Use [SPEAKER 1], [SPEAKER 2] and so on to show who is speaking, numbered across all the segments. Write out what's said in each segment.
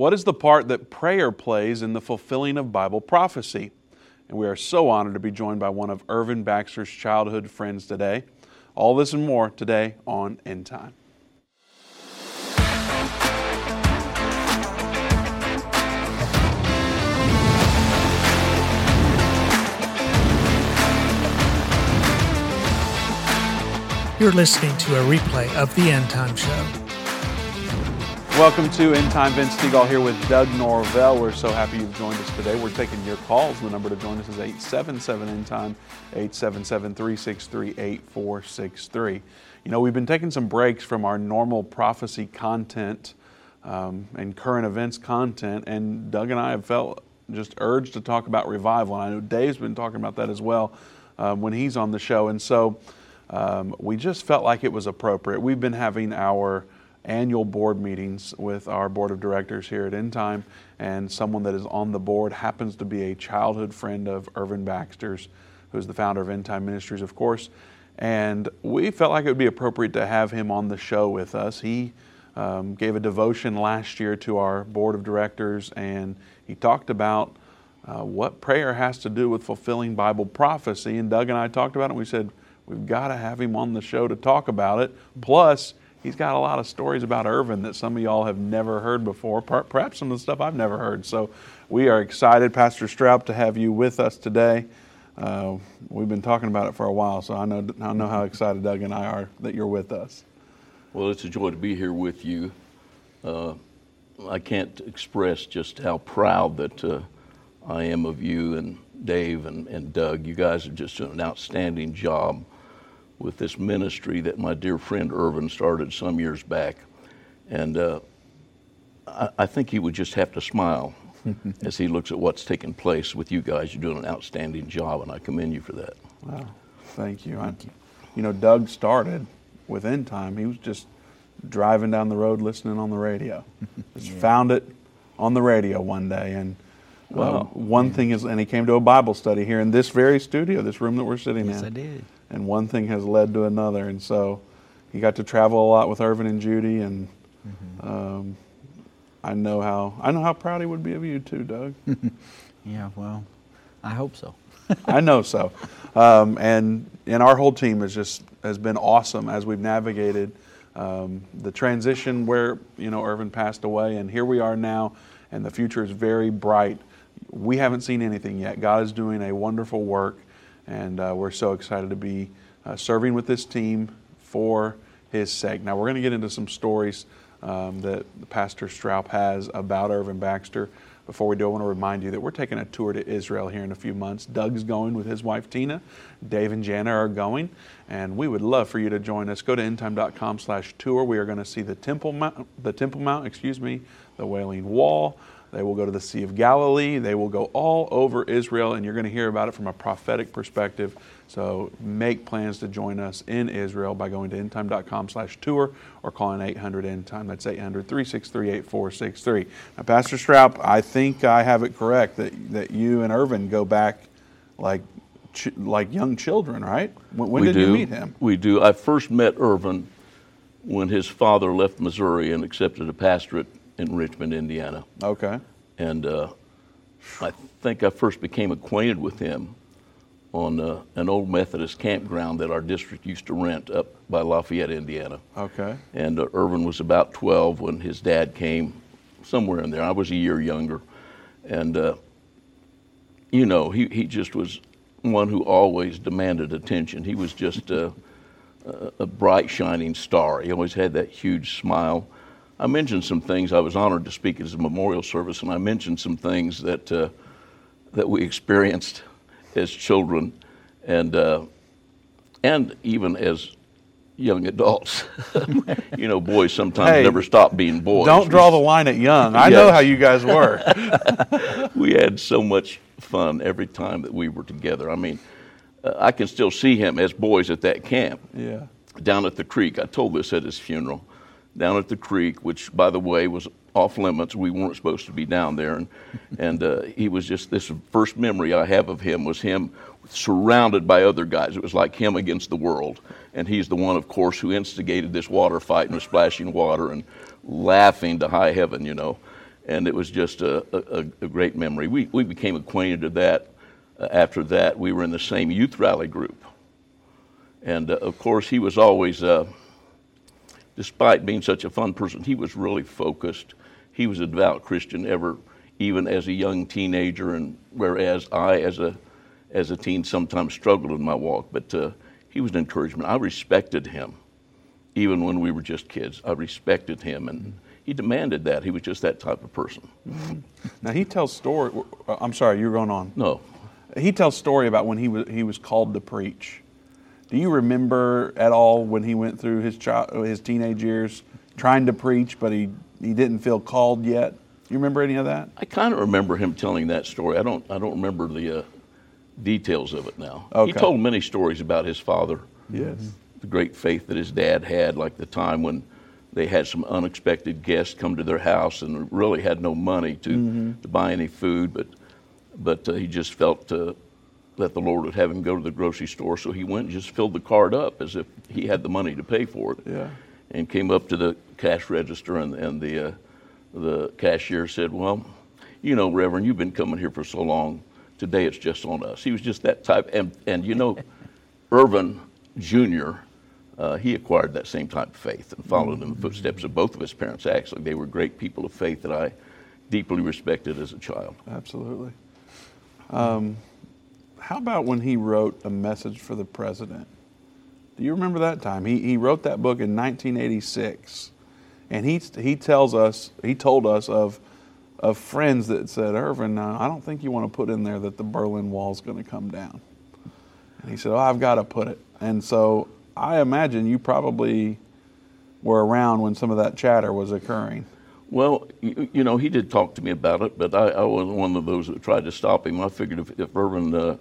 [SPEAKER 1] What is the part that prayer plays in the fulfilling of Bible prophecy? And we are so honored to be joined by one of Irvin Baxter's childhood friends today. All this and more today on End Time.
[SPEAKER 2] You're listening to a replay of The End Time Show.
[SPEAKER 1] Welcome to End Time. Vince Stegall here with Doug Norvell. We're so happy you've joined us today. We're taking your calls. The number to join us is 877 End Time, 877 363 8463. You know, we've been taking some breaks from our normal prophecy content um, and current events content, and Doug and I have felt just urged to talk about revival. And I know Dave's been talking about that as well um, when he's on the show. And so, um, we just felt like it was appropriate. We've been having our annual board meetings with our board of directors here at End Time, and someone that is on the board happens to be a childhood friend of Irvin Baxter's, who's the founder of End Time Ministries, of course. And we felt like it would be appropriate to have him on the show with us. He um, gave a devotion last year to our board of directors, and he talked about uh, what prayer has to do with fulfilling Bible prophecy. And Doug and I talked about it, and we said, We've got to have him on the show to talk about it. Plus, he's got a lot of stories about Irvin that some of y'all have never heard before, perhaps some of the stuff I've never heard. So we are excited, Pastor Stroup, to have you with us today. Uh, we've been talking about it for a while, so I know, I know how excited Doug and I are that you're with us.
[SPEAKER 3] Well, it's a joy to be here with you. Uh, I can't express just how proud that uh, I am of you and Dave and, and Doug. You guys have just done an outstanding job with this ministry that my dear friend Irvin started some years back. And uh, I, I, think he would just have to smile as he looks at what's taking place with you guys. You're doing an outstanding job, and I commend you for that.
[SPEAKER 1] Wow. Thank you. Thank I, you. you know, Doug started with End Time. He was just driving down the road listening on the radio. Just yeah. found it on the radio one day. And well, one yeah. thing is, and he came to a Bible study here in this very studio, this room that we're sitting
[SPEAKER 4] yes,
[SPEAKER 1] in.
[SPEAKER 4] Yes, I did
[SPEAKER 1] and one thing has led to another. And so he got to travel a lot with Irvin and Judy, and mm-hmm. um, I know how I know how proud he would be of you too, Doug.
[SPEAKER 4] yeah, well, I hope so.
[SPEAKER 1] I know so, um, and and our whole team has just has been awesome as we've navigated um, the transition where you know Irvin passed away, and here we are now, and the future is very bright. We haven't seen anything yet. God is doing a wonderful work and uh, we're so excited to be uh, serving with this team for his sake. Now, we're going to get into some stories um, that Pastor Stroup has about Irvin Baxter. Before we do, I want to remind you that we're taking a tour to Israel here in a few months. Doug's going with his wife Tina. Dave and Jana are going, and we would love for you to join us. Go to endtime.com slash tour. We are going to see the Temple Mount, the Temple Mount, excuse me, the Wailing Wall, they will go to the Sea of Galilee. They will go all over Israel, and you're going to hear about it from a prophetic perspective. So make plans to join us in Israel by going to endtime.com slash tour or calling 800 endtime. That's 800 363 8463. Now, Pastor Stroup, I think I have it correct that, that you and Irvin go back like like young children, right? When, when did
[SPEAKER 3] do.
[SPEAKER 1] you meet him?
[SPEAKER 3] We do. I first met Irvin when his father left Missouri and accepted a pastorate in Richmond, Indiana.
[SPEAKER 1] Okay.
[SPEAKER 3] And uh, I think I first became acquainted with him on uh, an old Methodist campground that our district used to rent up by Lafayette, Indiana.
[SPEAKER 1] Okay.
[SPEAKER 3] And uh, Irvin was about 12 when his dad came, somewhere in there. I was a year younger. And, uh, you know, he, he just was one who always demanded attention. He was just a, a bright, shining star. He always had that huge smile. I mentioned some things. I was honored to speak at a memorial service, and I mentioned some things that uh, that we experienced as children, and uh, and even as young adults. you know, boys sometimes
[SPEAKER 1] hey,
[SPEAKER 3] never stop being boys.
[SPEAKER 1] Don't draw the line at young. I yes. know how you guys were.
[SPEAKER 3] we had so much fun every time that we were together. I mean, uh, I can still see him as boys at that camp.
[SPEAKER 1] Yeah.
[SPEAKER 3] Down at the creek. I told this at his funeral down at the creek, which, by the way, was off limits. We weren't supposed to be down there. And, and uh, he was just this first memory I have of him was him surrounded by other guys. It was like him against the world. And he's the one, of course, who instigated this water fight and was splashing water and laughing to high heaven, you know. and it was just a, a, a great memory. We, we became acquainted with that. Uh, after that, we were in the same youth rally group. And uh, of course, he was always, uh, despite being such a fun person, he was really focused. He was a devout Christian ever, even as a young teenager, and whereas I, as a, as a teen, sometimes struggled in my walk. But uh, he was an encouragement. I respected him, even when we were just kids. I respected him, and he demanded that. He was just that type of person.
[SPEAKER 1] Now he tells story. I'm sorry, you're going on.
[SPEAKER 3] No,
[SPEAKER 1] He tells story about when he was he was called to preach. Do you remember at all when he went through his child, his teenage years trying to preach, but he he didn't feel called yet? You remember any of that?
[SPEAKER 3] I kind of remember him telling that story. I don't. I don't remember the uh, details of it now.
[SPEAKER 1] Okay.
[SPEAKER 3] He told many stories about his father.
[SPEAKER 1] Yes.
[SPEAKER 3] The great faith that his dad had, like the time when they had some unexpected guests come to their house and really had no money to, to buy any food, but but uh, he just felt uh, that the Lord would have him go to the grocery store, so he went and just filled the cart up as if he had the money to pay for it.
[SPEAKER 1] Yeah.
[SPEAKER 3] And came up to the cash register, and, and the uh, the cashier said, "Well, you know, Reverend, you've been coming here for so long. Today it's just on us." He was just that type, and and you know, Irvin Jr. Uh, he acquired that same type of faith and followed in the footsteps of both of his parents. Actually, they were great people of faith that I deeply respected as a child.
[SPEAKER 1] Absolutely. Um, how about when he wrote a message for the president? Do you remember that time? He, he wrote that book in 1986, and he he tells us he told us of of friends that said, Irvin, uh, I don't think you want to put in there that the Berlin Wall's going to come down. And he said, Oh, I've got to put it. And so I imagine you probably were around when some of that chatter was occurring.
[SPEAKER 3] Well, you, you know, he did talk to me about it, but I, I wasn't one of those that tried to stop him. I figured if, if Irvin uh,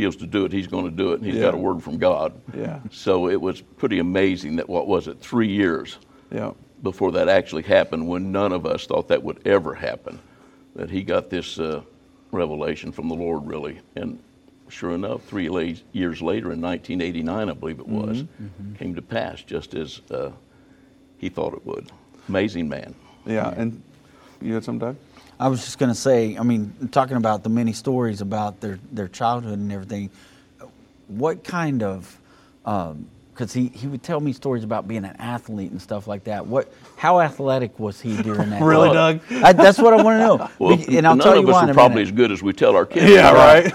[SPEAKER 3] feels to do it, he's going to do it, and he's
[SPEAKER 1] Yeah.
[SPEAKER 3] got a word from God.
[SPEAKER 1] Yeah.
[SPEAKER 3] So it was pretty amazing that, what was it, three years
[SPEAKER 1] Yeah.
[SPEAKER 3] before that actually happened, when none of us thought that would ever happen, that he got this uh, revelation from the Lord, really. And sure enough, three la- years later, in 1989, I believe it was, came to pass just as uh, he thought it would. Amazing man.
[SPEAKER 1] Yeah. And you had some, Doug?
[SPEAKER 4] I was just going to say, I mean, talking about the many stories about their, their childhood and everything, what kind of, because he, he would tell me stories about being an athlete and stuff like that. What, how athletic was he during that?
[SPEAKER 1] Really, Doug?
[SPEAKER 4] I, that's what I want to know.
[SPEAKER 3] Well,
[SPEAKER 4] and I'll
[SPEAKER 3] none
[SPEAKER 4] tell
[SPEAKER 3] of
[SPEAKER 4] you
[SPEAKER 3] us
[SPEAKER 4] why in
[SPEAKER 3] were
[SPEAKER 4] a
[SPEAKER 3] probably as good as we tell our kids.
[SPEAKER 1] Yeah, right.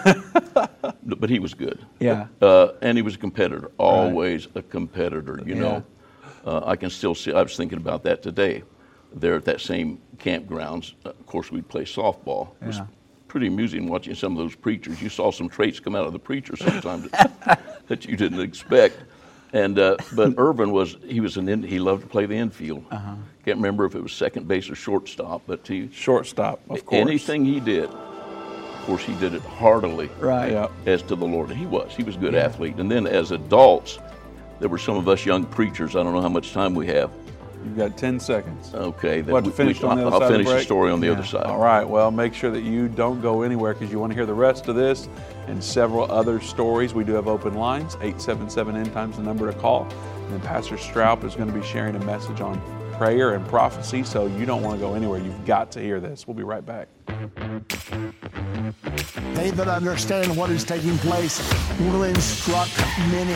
[SPEAKER 3] But he was good.
[SPEAKER 4] Yeah.
[SPEAKER 3] Uh, and he was a competitor, always a competitor, you
[SPEAKER 4] Yeah.
[SPEAKER 3] know. Uh, I can still see, I was thinking about that today. There at that same campgrounds, uh, of course, we'd play softball. It was
[SPEAKER 4] Yeah.
[SPEAKER 3] pretty amusing watching some of those preachers. You saw some traits come out of the preacher sometimes that, that you didn't expect. And uh, but Irvin was he was an in, he loved to play the infield.
[SPEAKER 4] Uh-huh.
[SPEAKER 3] Can't remember if it was second base or shortstop, but he
[SPEAKER 1] Shortstop, of course.
[SPEAKER 3] anything he did, of course, he did it heartily
[SPEAKER 4] Right.
[SPEAKER 1] Yeah.
[SPEAKER 3] as to the Lord. He was. He was a good athlete. And then as adults, there were some of us young preachers. I don't know how much time we have.
[SPEAKER 1] You've got 10 seconds.
[SPEAKER 3] Okay. that
[SPEAKER 1] What,
[SPEAKER 3] we-
[SPEAKER 1] finished
[SPEAKER 3] we-
[SPEAKER 1] on the other
[SPEAKER 3] I'll
[SPEAKER 1] side of the
[SPEAKER 3] finish the story on the
[SPEAKER 4] Yeah.
[SPEAKER 3] other side.
[SPEAKER 1] All right. Well, make sure that you don't go anywhere because you want to hear the rest of this and several other stories. We do have open lines. 877 End Times the number to call. And then Pastor Stroup is going to be sharing a message on prayer and prophecy. So you don't want to go anywhere. You've got to hear this. We'll be right back.
[SPEAKER 5] They that understand what is taking place will instruct many.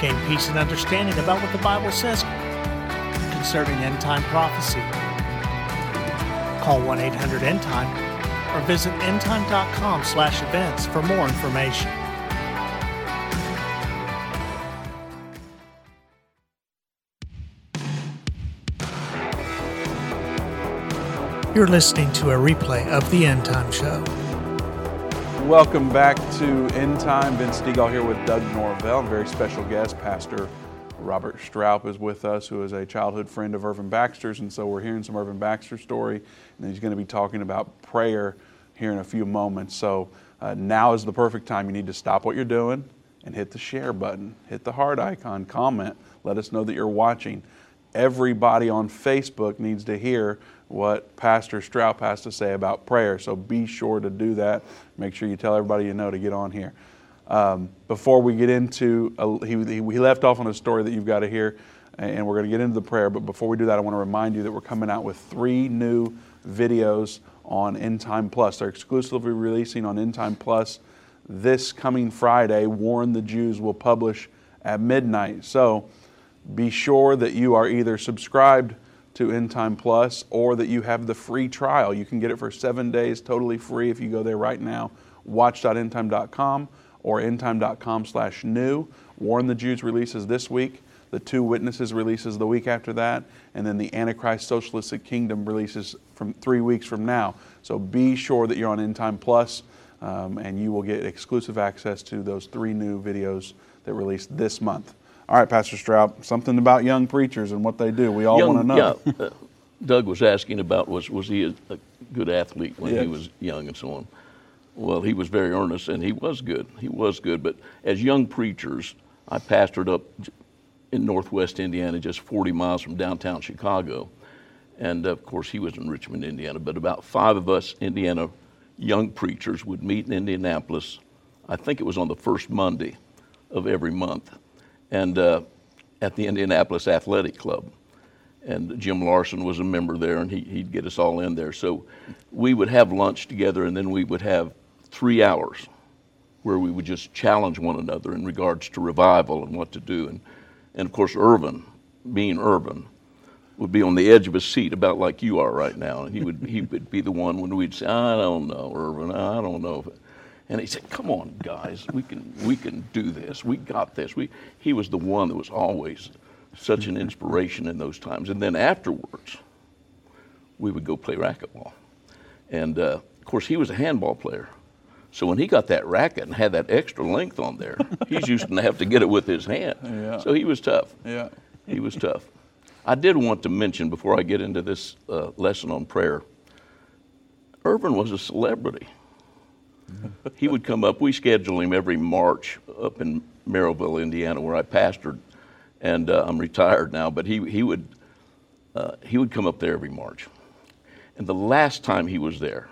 [SPEAKER 2] Gain peace and understanding about what the Bible says concerning end time prophecy. Call 1 800 End Time or visit endtime.com slash events for more information. You're listening to a replay of The End Time Show.
[SPEAKER 1] Welcome back to End Time. Vince Stegall here with Doug Norvell. Very special guest, Pastor Robert Stroup is with us, who is a childhood friend of Irvin Baxter's. And so we're hearing some Irvin Baxter story, and he's going to be talking about prayer here in a few moments. So uh, now is the perfect time. You need to stop what you're doing and hit the share button, hit the heart icon, comment, let us know that you're watching. Everybody on Facebook needs to hear what Pastor Stroup has to say about prayer. So be sure to do that. Make sure you tell everybody you know to get on here. Um, before we get into, uh, he, he, we left off on a story that you've got to hear, and we're going to get into the prayer. But before we do that, I want to remind you that we're coming out with three new videos on End Time Plus. They're exclusively releasing on End Time Plus this coming Friday. Warn the Jews will publish at midnight. So be sure that you are either subscribed to End Time Plus or that you have the free trial. You can get it for seven days totally free if you go there right now. Watch.endtime.com or endtime.com slash new. Warn the Jews releases this week. The Two Witnesses releases the week after that. And then the Antichrist Socialistic Kingdom releases from three weeks from now. So be sure that you're on End Time Plus, um, and you will get exclusive access to those three new videos that released this month. All right, Pastor Stroup, something about young preachers and what they do. We all want to know.
[SPEAKER 3] Yeah, uh, Doug was asking about was was he a, a good athlete when
[SPEAKER 1] Yes.
[SPEAKER 3] he was young and so on. Well, he was very earnest and he was good. He was good. But as young preachers, I pastored up in northwest Indiana, just 40 miles from downtown Chicago. And of course, he was in Richmond, Indiana. But about five of us Indiana young preachers would meet in Indianapolis. I think it was on the first Monday of every month, and uh, at the Indianapolis Athletic Club. And Jim Larson was a member there, and he, he'd get us all in there. So we would have lunch together, and then we would have three hours where we would just challenge one another in regards to revival and what to do. And, and of course, Irvin, being Irvin, would be on the edge of his seat about like you are right now. And he would, he would be the one when we'd say, I don't know, Irvin, I don't know. And he said, Come on, guys, we can, we can do this. We got this. We, he was the one that was always such an inspiration in those times. And then afterwards, we would go play racquetball. And uh, of course, he was a handball player. So when he got that racket and had that extra length on there, he's used to have to get it with his hand.
[SPEAKER 1] Yeah.
[SPEAKER 3] So he was tough.
[SPEAKER 1] Yeah.
[SPEAKER 3] He was tough. I did want to mention before I get into this uh, lesson on prayer, Irvin was a celebrity. He would come up. We schedule him every March up in Merrillville, Indiana, where I pastored, and uh, I'm retired now. But he he would uh, he would come up there every March. And the last time he was there,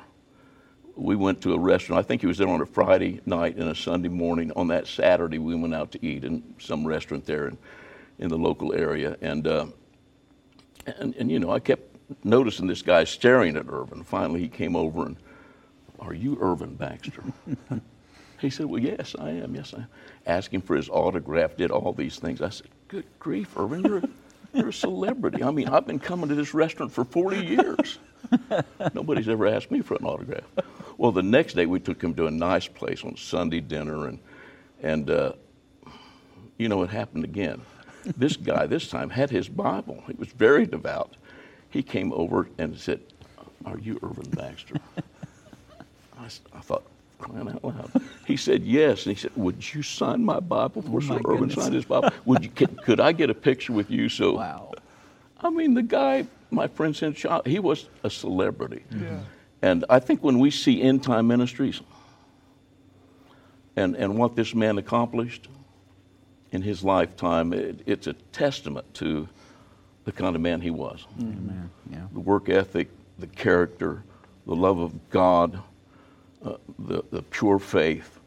[SPEAKER 3] we went to a restaurant. I think he was there on a Friday night and a Sunday morning. On that Saturday, we went out to eat in some restaurant there in, in the local area. And, uh, and, and, you know, I kept noticing this guy staring at Irvin. Finally, he came over and, Are you Irvin Baxter? he said, Well, yes, I am. Yes, I am. Asked him for his autograph, did all these things. I said, Good grief, Irvin, you're, a- you're a celebrity. I mean, I've been coming to this restaurant for 40 years. Nobody's ever asked me for an autograph. Well, the next day we took him to a nice place on Sunday dinner, and and uh, you know it happened again. This guy this time had his Bible. He was very devout. He came over and said, "Are you Irvin Baxter?" I, s- I thought, crying out loud. He said yes, and he said, "Would you sign my Bible for oh so
[SPEAKER 4] my
[SPEAKER 3] Irvin
[SPEAKER 4] goodness.
[SPEAKER 3] signed his Bible? Would you? Could, could I get a picture with you?" So
[SPEAKER 4] Wow.
[SPEAKER 3] I mean, the guy, my friend since child, he was a celebrity. And I think when we see end time ministries and, and what this man accomplished, in his lifetime, it, it's a testament to the kind of man he was.
[SPEAKER 4] Amen. Yeah.
[SPEAKER 3] The work ethic, the character, the love of God, uh, the, the pure faith.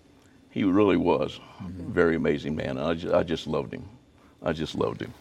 [SPEAKER 3] He really was a very amazing man. I just, I just loved him. I just loved him.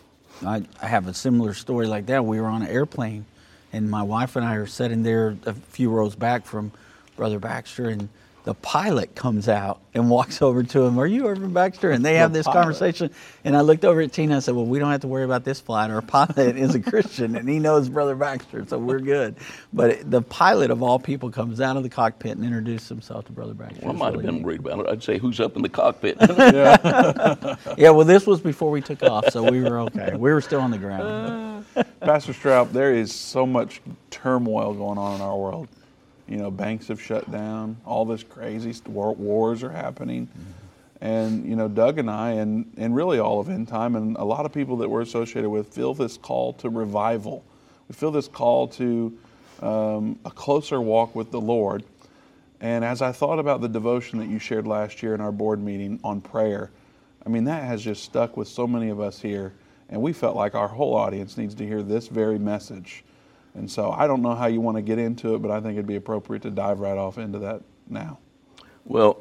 [SPEAKER 4] I, I have a similar story like that. We were on an airplane, and my wife and I are sitting there a few rows back from Brother Baxter, and the pilot comes out and walks over to him. Are you Irvin Baxter? And they have this conversation. And I looked over at Tina and said, Well, we don't have to worry about this flight. Our pilot is a Christian and he knows Brother Baxter, so we're good. But the pilot of all people comes out of the cockpit and introduces himself to Brother Baxter.
[SPEAKER 3] Well, I
[SPEAKER 4] It's
[SPEAKER 3] might have been
[SPEAKER 4] neat.
[SPEAKER 3] worried about it. I'd say, Who's up in the cockpit?
[SPEAKER 4] Yeah, yeah. well, this was before we took off, so we were okay. We were still on the ground.
[SPEAKER 1] Pastor Stroup, there is so much turmoil going on in our world. You know, banks have shut down. All this crazy war, wars are happening. And, you know, Doug and I, and, and really all of End Time, and a lot of people that we're associated with, feel this call to revival. We feel this call to um, a closer walk with the Lord. And as I thought about the devotion that you shared last year in our board meeting on prayer, I mean, that has just stuck with so many of us here. And we felt like our whole audience needs to hear this very message. And so I don't know how you want to get into it, but I think it'd be appropriate to dive right off into that now.
[SPEAKER 3] Well,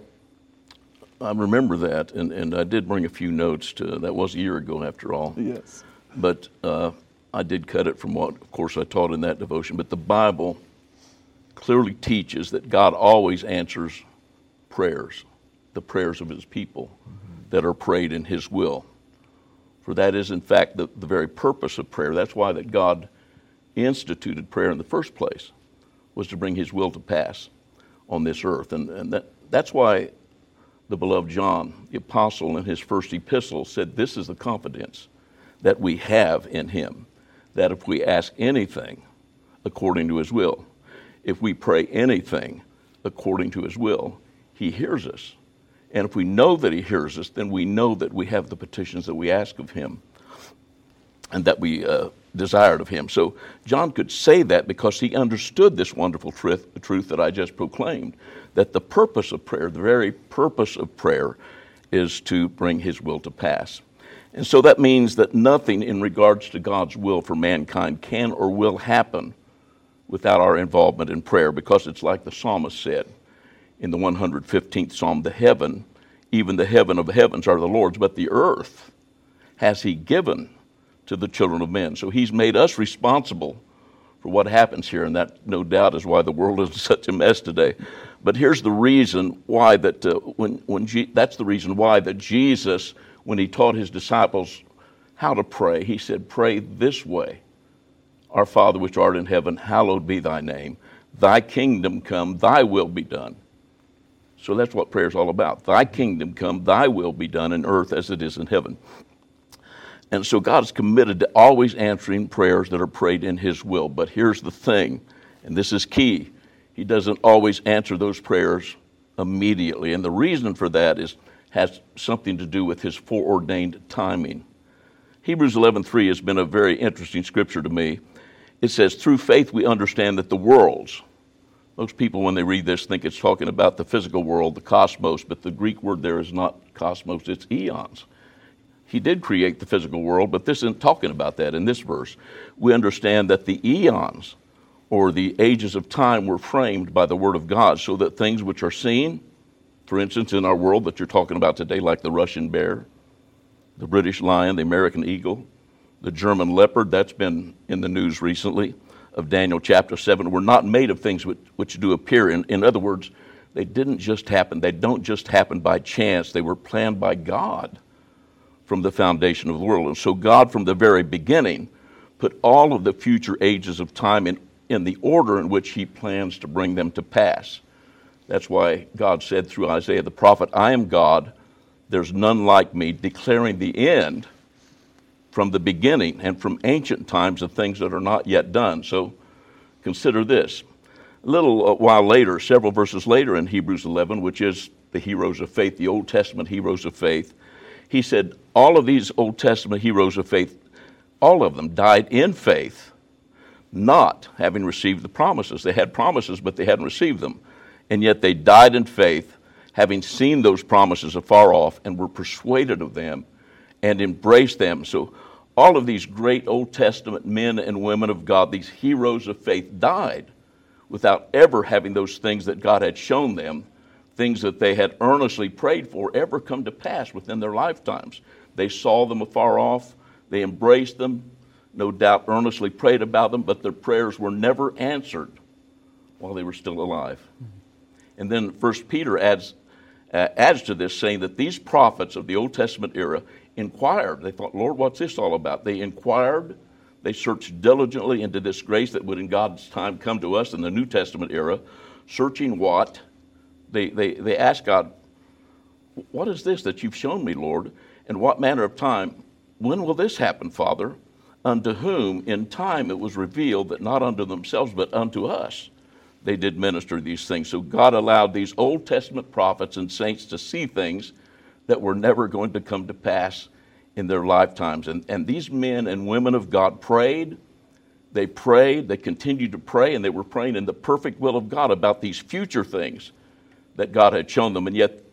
[SPEAKER 3] I remember that, and, and I did bring a few notes to that was a year ago after all.
[SPEAKER 1] Yes.
[SPEAKER 3] But uh, I did cut it from what, of course, I taught in that devotion. But the Bible clearly teaches that God always answers prayers, the prayers of His people that are prayed in His will. For that is, in fact, the, the very purpose of prayer. That's why that God instituted prayer in the first place, was to bring His will to pass on this earth. And, and that, that's why the beloved John, the apostle, in his first epistle said, This is the confidence that we have in him, that if we ask anything according to his will, if we pray anything according to his will, he hears us. And if we know that he hears us, then we know that we have the petitions that we ask of him and that we uh, desired of him. So John could say that because he understood this wonderful truth, truth that I just proclaimed that the purpose of prayer, the very purpose of prayer, is to bring his will to pass. And so that means that nothing in regards to God's will for mankind can or will happen without our involvement in prayer because it's like the psalmist said in the 115th psalm the heaven, even the heaven of heavens are the Lord's, but the earth has he given to the children of men. So he's made us responsible for what happens here, and that no doubt is why the world is such a mess today. But here's the reason why that uh, when when that's the reason why that Jesus, when he taught his disciples how to pray, he said, "Pray this way: Our Father which art in heaven, hallowed be thy name. Thy kingdom come, thy will be done." So that's what prayer is all about. Thy kingdom come, thy will be done in earth as it is in heaven. And so God is committed to always answering prayers that are prayed in His will. But here's the thing, and this is key He doesn't always answer those prayers immediately. And the reason for that is, has something to do with His foreordained timing. Hebrews 11:3 has been a very interesting scripture to me. It says, "Through faith we understand that the worlds." Most people, when they read this, think it's talking about the physical world, the cosmos, but the Greek word there is not cosmos; it's eons. He did create the physical world, but this isn't talking about that in this verse. We understand that the eons, or the ages of time, were framed by the Word of God, so that things which are seen, for instance, in our world that you're talking about today, like the Russian bear, the British lion, the American eagle, the German leopard, that's been in the news recently, of Daniel chapter 7, were not made of things which, which do appear. In, in other words, they didn't just happen. They don't just happen by chance. They were planned by God from the foundation of the world. And so God, from the very beginning, put all of the future ages of time in, in the order in which He plans to bring them to pass. That's why God said through Isaiah the prophet, I am God, there's none like me, declaring the end from the beginning and from ancient times of things that are not yet done. So consider this. A little uh, while later, several verses later in Hebrews 11, which is the heroes of faith, the Old Testament heroes of faith, he said, All of these Old Testament heroes of faith, all of them died in faith, not having received the promises. They had promises, but they hadn't received them. And yet they died in faith, having seen those promises afar off, and were persuaded of them, and embraced them. So, all of these great Old Testament men and women of God, these heroes of faith, died without ever having those things that God had shown them, things that they had earnestly prayed for, ever come to pass within their lifetimes. They saw them afar off, they embraced them, no doubt earnestly prayed about them, but their prayers were never answered while they were still alive. And then First Peter adds, uh, adds to this, saying that these prophets of the Old Testament era inquired. They thought, Lord, what's this all about? They inquired, they searched diligently into this grace that would in God's time come to us in the New Testament era, searching what? They, they, they asked God, What is this that you've shown me, Lord? And what manner of time? When will this happen, Father? Unto whom in time it was revealed that not unto themselves, but unto us they did minister these things. So God allowed these Old Testament prophets and saints to see things that were never going to come to pass in their lifetimes. And, and these men and women of God prayed. They prayed, they continued to pray, and they were praying in the perfect will of God about these future things that God had shown them. And yet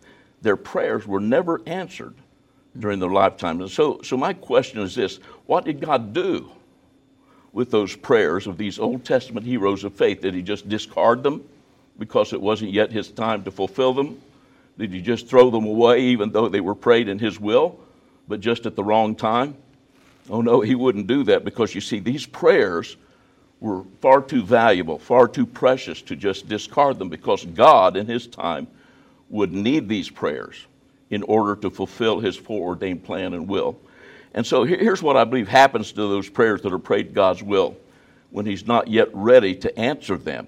[SPEAKER 3] their prayers were never answered during their lifetime. And so, so my question is this what did God do? with those prayers of these Old Testament heroes of faith? Did he just discard them because it wasn't yet his time to fulfill them? Did he just throw them away even though they were prayed in his will, but just at the wrong time? Oh no, he wouldn't do that because you see, these prayers were far too valuable, far too precious to just discard them because God in his time would need these prayers in order to fulfill his foreordained plan and will. And so here's what I believe happens to those prayers that are prayed God's will when He's not yet ready to answer them.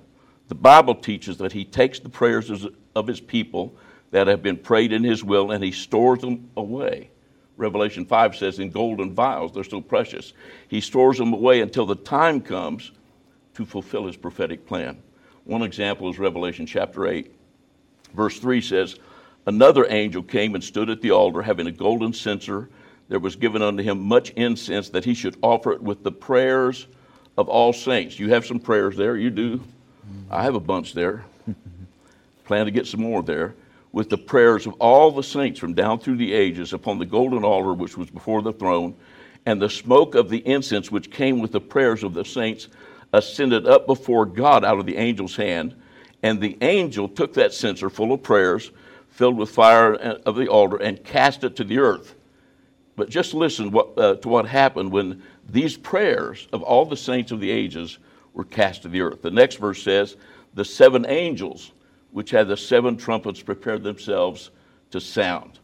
[SPEAKER 3] The Bible teaches that He takes the prayers of His people that have been prayed in His will and He stores them away. Revelation 5 says, in golden vials, they're so precious. He stores them away until the time comes to fulfill His prophetic plan. One example is Revelation chapter 8. Verse 3 says, Another angel came and stood at the altar having a golden censer there was given unto him much incense that he should offer it with the prayers of all saints. You have some prayers there, you do. I have a bunch there. Plan to get some more there. With the prayers of all the saints from down through the ages upon the golden altar which was before the throne, and the smoke of the incense which came with the prayers of the saints ascended up before God out of the angel's hand. And the angel took that censer full of prayers, filled with fire of the altar, and cast it to the earth. But just listen what, uh, to what happened when these prayers of all the saints of the ages were cast to the earth. The next verse says, The seven angels which had the seven trumpets prepared themselves to sound.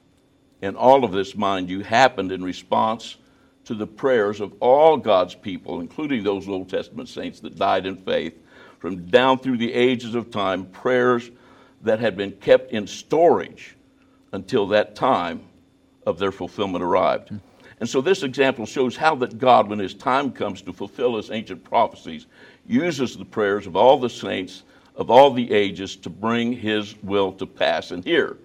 [SPEAKER 3] And all of this, mind you, happened in response to the prayers of all God's people, including those Old Testament saints that died in faith, from down through the ages of time, prayers that had been kept in storage until that time of their fulfillment arrived. And so this example shows how that God, when his time comes to fulfill his ancient prophecies, uses the prayers of all the saints of all the ages to bring his will to pass. And here,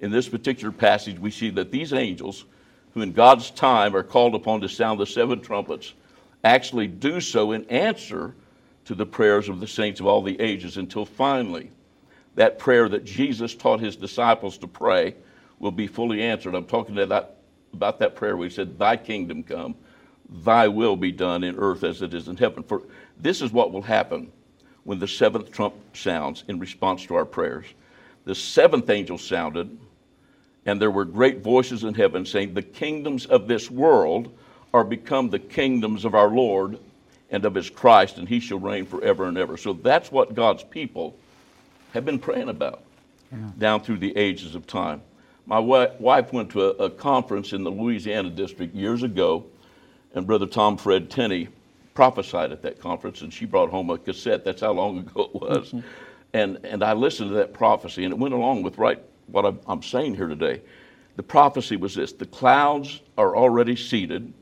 [SPEAKER 3] in this particular passage, we see that these angels, who in God's time are called upon to sound the seven trumpets, actually do so in answer to the prayers of the saints of all the ages until finally that prayer that Jesus taught his disciples to pray will be fully answered. I'm talking that, about that prayer we said, Thy kingdom come, Thy will be done in earth as it is in heaven. For this is what will happen when the seventh trump sounds in response to our prayers. The seventh angel sounded, and there were great voices in heaven saying, The kingdoms of this world are become the kingdoms of our Lord and of his Christ, and he shall reign forever and ever. So that's what God's people have been praying about yeah. down through the ages of time. My wife went to a, a, conference in the Louisiana district years ago, and Brother Tom Fred Tenney prophesied at that conference, and she brought home a cassette. That's how long ago it was. Mm-hmm. And, and I listened to that prophecy, and it went along with right what I'm, I'm saying here today. The prophecy was this the clouds are already seated.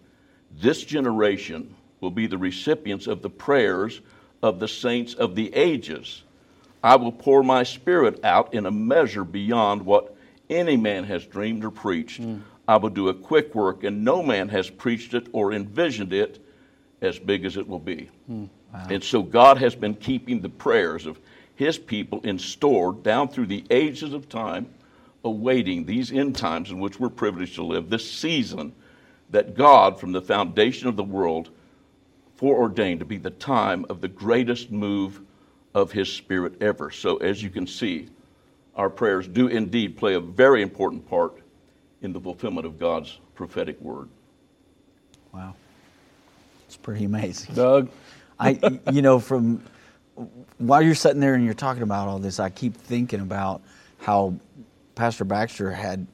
[SPEAKER 3] This generation will be the recipients of the prayers of the saints of the ages. I will pour my spirit out in a measure beyond what any man has dreamed or preached. Mm. I will do a quick work, and no man has preached it or envisioned it as big as it will be. Mm. Wow. And so God has been keeping the prayers of his people in store down through the ages of time, awaiting these end times in which we're privileged to live, this season that God, from the foundation of the world, foreordained to be the time of the greatest move of His Spirit ever. So, as you can see, our prayers do indeed play a very important part in the fulfillment of God's prophetic word.
[SPEAKER 4] Wow. It's pretty amazing.
[SPEAKER 1] Doug?
[SPEAKER 4] I, you know, from while you're sitting there and you're talking about all this, I keep thinking about how Pastor Baxter had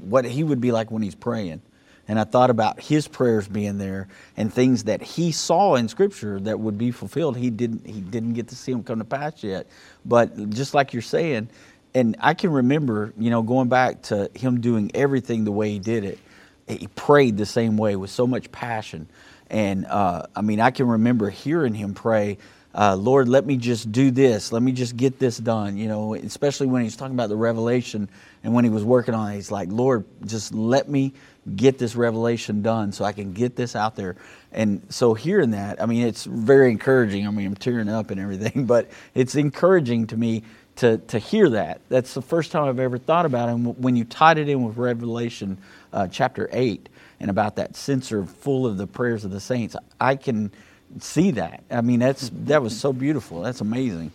[SPEAKER 4] what he would be like when he's praying. And I thought about his prayers being there and things that he saw in Scripture that would be fulfilled. He didn't he didn't get to see them come to pass yet. But just like you're saying, and I can remember, you know, going back to him doing everything the way he did it. He prayed the same way with so much passion. And uh, I mean, I can remember hearing him pray, uh, Lord, let me just do this. Let me just get this done. You know, especially when he's talking about the revelation and when he was working on it, he's like, Lord, just let me get this revelation done so I can get this out there. And so hearing that, I mean, it's very encouraging. I mean, I'm tearing up and everything, but it's encouraging to me to, to hear that. That's the first time I've ever thought about it. And when you tied it in with Revelation uh, chapter 8 and about that censer full of the prayers of the saints, I can see that. I mean, that's that was so beautiful. That's amazing.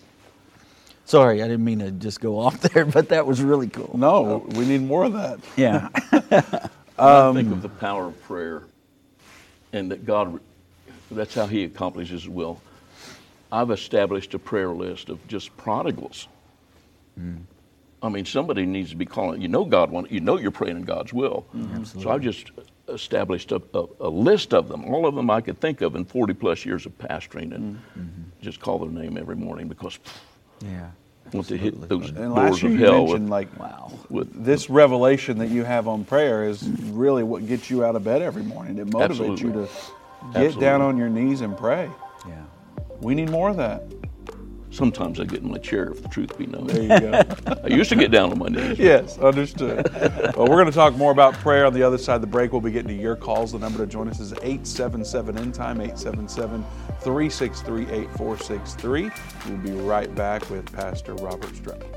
[SPEAKER 4] Sorry, I didn't mean to just go off there, but that was really cool.
[SPEAKER 1] No, we need more of that.
[SPEAKER 4] Yeah.
[SPEAKER 3] I think of um, the power of prayer and that God, that's how He accomplishes His will. I've established a prayer list of just prodigals. Mm. I mean, somebody needs to be calling. You know, God want. You know, you're praying in God's will. Mm-hmm. So I've just established a, a, a list of them, all of them I could think of in 40 plus years of pastoring, and mm-hmm. just call their name every morning because
[SPEAKER 4] yeah.
[SPEAKER 3] I want to hit those
[SPEAKER 1] And
[SPEAKER 3] doors
[SPEAKER 1] last year
[SPEAKER 3] of
[SPEAKER 1] you
[SPEAKER 3] hell.
[SPEAKER 1] mentioned
[SPEAKER 3] With,
[SPEAKER 1] like
[SPEAKER 4] Wow.
[SPEAKER 3] with
[SPEAKER 1] this revelation that you have on prayer is really what gets you out of bed every morning. It motivates you to get
[SPEAKER 3] Absolutely.
[SPEAKER 1] down on your knees and pray.
[SPEAKER 4] Yeah.
[SPEAKER 1] We need more of that.
[SPEAKER 3] Sometimes I get in my chair, if the truth be known.
[SPEAKER 1] There you go.
[SPEAKER 3] I used to get down on my knees.
[SPEAKER 1] yes, understood. well, we're going to talk more about prayer on the other side of the break. We'll be getting to your calls. The number to join us is 877 End Time, 877 363 8463. We'll be right back with Pastor Robert Stroup.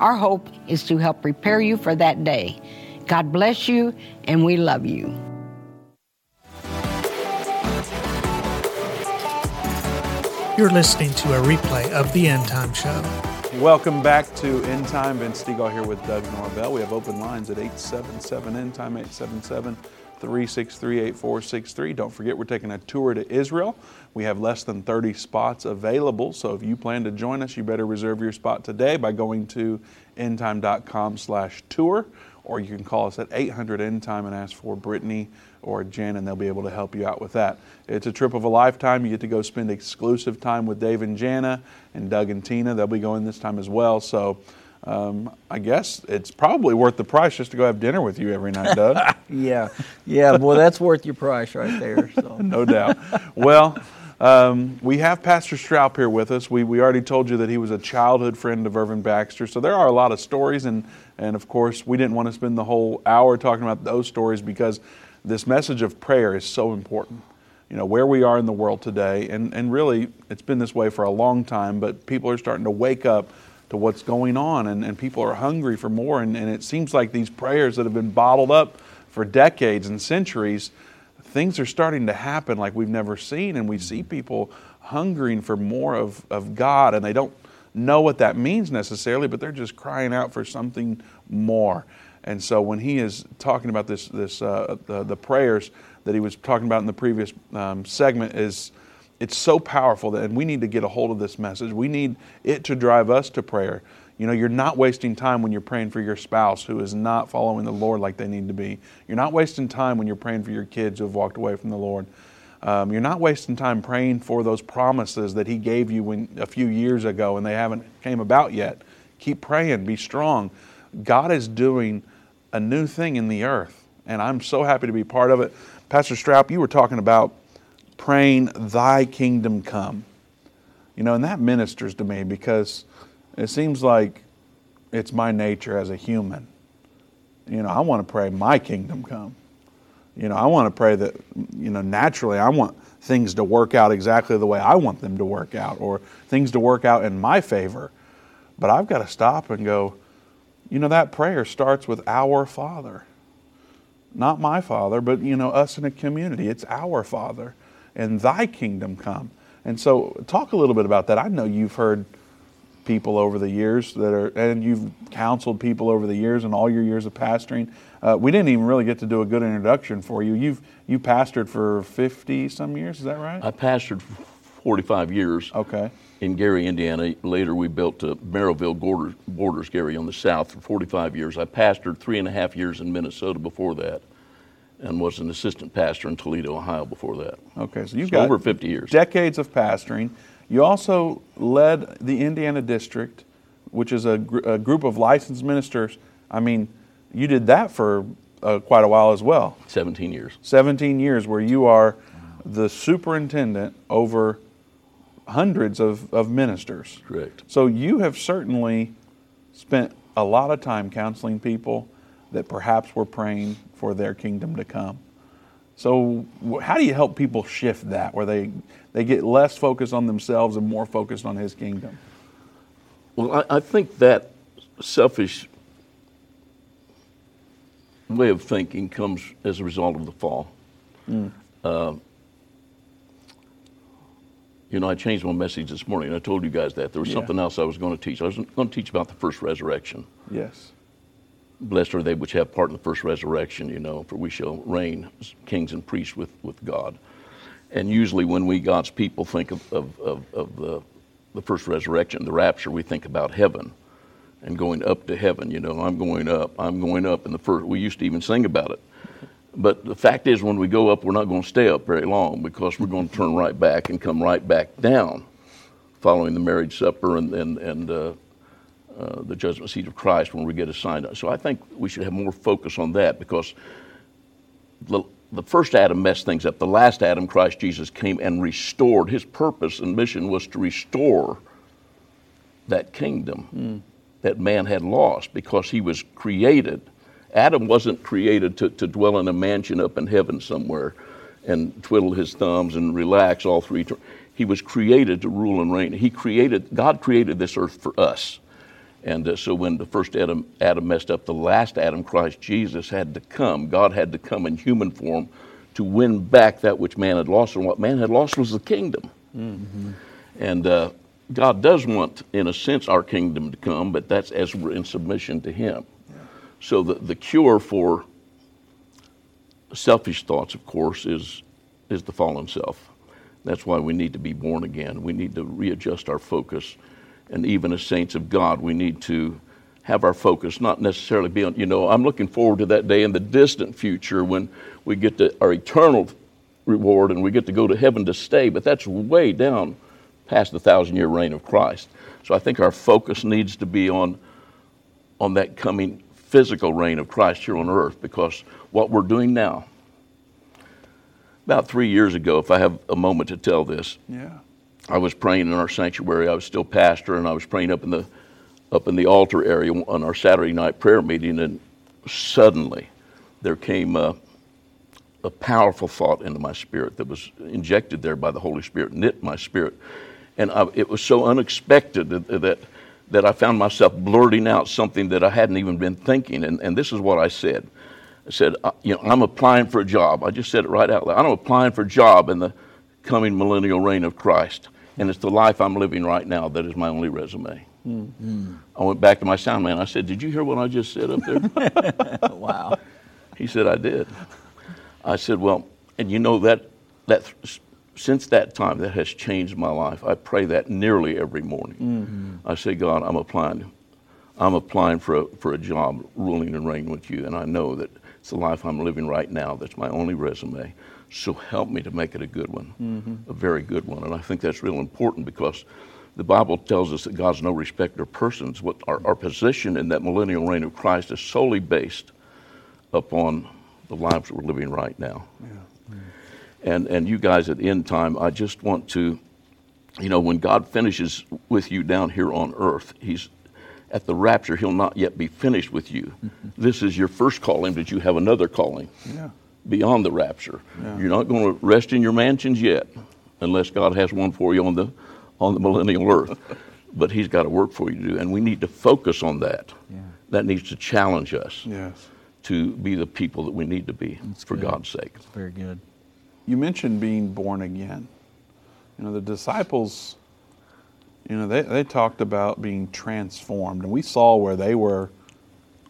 [SPEAKER 6] Our hope is to help prepare you for that day. God bless you, and we love you.
[SPEAKER 2] You're listening to a replay of The End Time Show.
[SPEAKER 1] Welcome back to End Time. Vince Stegall here with Doug Norvell. We have open lines at 877 End Time, 877 363 8463. Don't forget, we're taking a tour to Israel. We have less than 30 spots available, so if you plan to join us, you better reserve your spot today by going to endtime.com slash tour, or you can call us at 800 endtime and ask for Brittany or Jen, and they'll be able to help you out with that. It's a trip of a lifetime. You get to go spend exclusive time with Dave and Jana and Doug and Tina. They'll be going this time as well. So um, I guess it's probably worth the price just to go have dinner with you every night, Doug.
[SPEAKER 4] Yeah. Yeah. Boy, that's worth your price right there. So.
[SPEAKER 1] no doubt. Well, um, we have Pastor Stroup here with us. We, we already told you that he was a childhood friend of Irvin Baxter. So there are a lot of stories and And of course, we didn't want to spend the whole hour talking about those stories because this message of prayer is so important. You know, where we are in the world today, and, and really, it's been this way for a long time, but people are starting to wake up to what's going on, and, and people are hungry for more. And, and it seems like these prayers that have been bottled up for decades and centuries, things are starting to happen like we've never seen, and we see people hungering for more of, of God, and they don't know what that means necessarily, but they're just crying out for something more. And so when he is talking about this, this uh, the, the prayers that he was talking about in the previous um, segment is it's so powerful that and we need to get a hold of this message. We need it to drive us to prayer. You know, you're not wasting time when you're praying for your spouse who is not following the Lord like they need to be. You're not wasting time when you're praying for your kids who have walked away from the Lord. Um, you're not wasting time praying for those promises that He gave you when, a few years ago and they haven't came about yet. Keep praying. Be strong. God is doing a new thing in the earth, and I'm so happy to be part of it. Pastor Stroup, you were talking about praying, Thy kingdom come. You know, and that ministers to me because it seems like it's my nature as a human. You know, I want to pray, My kingdom come. You know, I want to pray that, you know, naturally I want things to work out exactly the way I want them to work out or things to work out in my favor. But I've got to stop and go, you know, that prayer starts with our Father. Not my Father, but, you know, us in a community. It's our Father. And thy kingdom come. And so, talk a little bit about that. I know you've heard people over the years that are, and you've counseled people over the years and all your years of pastoring. Uh, we didn't even really get to do a good introduction for you. You've you pastored for fifty some years, is that right?
[SPEAKER 3] I pastored for 45 years.
[SPEAKER 1] Okay.
[SPEAKER 3] In Gary, Indiana. Later, we built uh, Merrillville Borders, Borders, Gary, on the south for 45 years. I pastored three and a half years in Minnesota before that, and was an assistant pastor in Toledo, Ohio before that.
[SPEAKER 1] Okay, so you've
[SPEAKER 3] So
[SPEAKER 1] got
[SPEAKER 3] over 50 years.
[SPEAKER 1] decades of pastoring. You also led the Indiana district, which is a, gr- a group of licensed ministers. I mean, you did that for uh, quite a while as well.
[SPEAKER 3] 17 years.
[SPEAKER 1] 17 years, where you are the superintendent over hundreds of, of ministers.
[SPEAKER 3] Correct.
[SPEAKER 1] So you have certainly spent a lot of time counseling people that perhaps were praying for their kingdom to come. So how do you help people shift that where they they get less focused on themselves and more focused on his kingdom?
[SPEAKER 3] Well, I, I think that selfish way of thinking comes as a result of the fall. Uh, you know, I changed my message this morning. I told you guys that. There was
[SPEAKER 1] Yeah.
[SPEAKER 3] something else I was going to teach. I was going to teach about the first resurrection.
[SPEAKER 1] Yes.
[SPEAKER 3] Blessed are they which have part in the first resurrection, you know, for we shall reign kings and priests with, with God. And usually when we, God's people, think of, of, of, of the, the first resurrection, the rapture, we think about heaven and going up to heaven. You know, I'm going up, I'm going up. And the first, we used to even sing about it. But the fact is, when we go up, we're not going to stay up very long because we're going to turn right back and come right back down following the marriage supper and, and, and uh, uh, the judgment seat of Christ when we get assigned. So I think we should have more focus on that because the, the first Adam messed things up. The last Adam, Christ Jesus, came and restored. His purpose and mission was to restore that kingdom that man had lost because he was created. Adam wasn't created to, to dwell in a mansion up in heaven somewhere and twiddle his thumbs and relax all three. He was created to rule and reign. He created, God created this earth for us. And uh, so when the first Adam, Adam messed up, the last Adam, Christ Jesus, had to come. God had to come in human form to win back that which man had lost. And what man had lost was the kingdom. And uh, God does want, in a sense, our kingdom to come, but that's as we're in submission to Him. So the, the cure for selfish thoughts, of course, is, is the fallen self. That's why we need to be born again. We need to readjust our focus. And even as saints of God, we need to have our focus not necessarily be on, you know, I'm looking forward to that day in the distant future when we get to our eternal reward and we get to go to heaven to stay, but that's way down past the thousand year reign of Christ. So I think our focus needs to be on, on that coming physical reign of Christ here on earth because what we're doing now, about three years ago, if I have a moment to tell this,
[SPEAKER 1] Yeah.
[SPEAKER 3] I was praying in our sanctuary. I was still pastor, and I was praying up in the up in the altar area on our Saturday night prayer meeting, and suddenly there came a, a powerful thought into my spirit that was injected there by the Holy Spirit, knit my spirit. And I, it was so unexpected that, that, that I found myself blurting out something that I hadn't even been thinking. And, and this is what I said. I said, uh, you know, I'm applying for a job. I just said it right out loud. I'm applying for a job in the coming millennial reign of Christ. And it's the life I'm living right now that is my only resume. Mm. I went back to my sound man. I said, Did you hear what I just said up there?
[SPEAKER 4] wow.
[SPEAKER 3] He said, I did. I said, Well, and you know that, that since that time, that has changed my life. I pray that nearly every morning. Mm-hmm. I say, God, I'm applying. I'm applying for a, for a job ruling and reigning with you, and I know that it's the life I'm living right now. That's my only resume. So help me to make it a good one, mm-hmm. a very good one. And I think that's real important because the Bible tells us that God's no respecter of persons. What our, our position in that millennial reign of Christ is solely based upon the lives that we're living right now. Yeah. Mm. And and you guys at end time, I just want to, you know, when God finishes with you down here on earth, He's at the rapture, he'll not yet be finished with you. Mm-hmm. This is your first calling, but you have another calling yeah. Beyond the rapture. Yeah. You're not going to rest in your mansions yet, unless God has one for you on the on the millennial earth. but He's got a work for you to do, and we need to focus on that. Yeah. That needs to challenge us yes. to be the people that we need to be That's for good. God's sake.
[SPEAKER 4] That's very good.
[SPEAKER 1] You mentioned being born again. You know, the disciples you know, they, they talked about being transformed, and we saw where they were.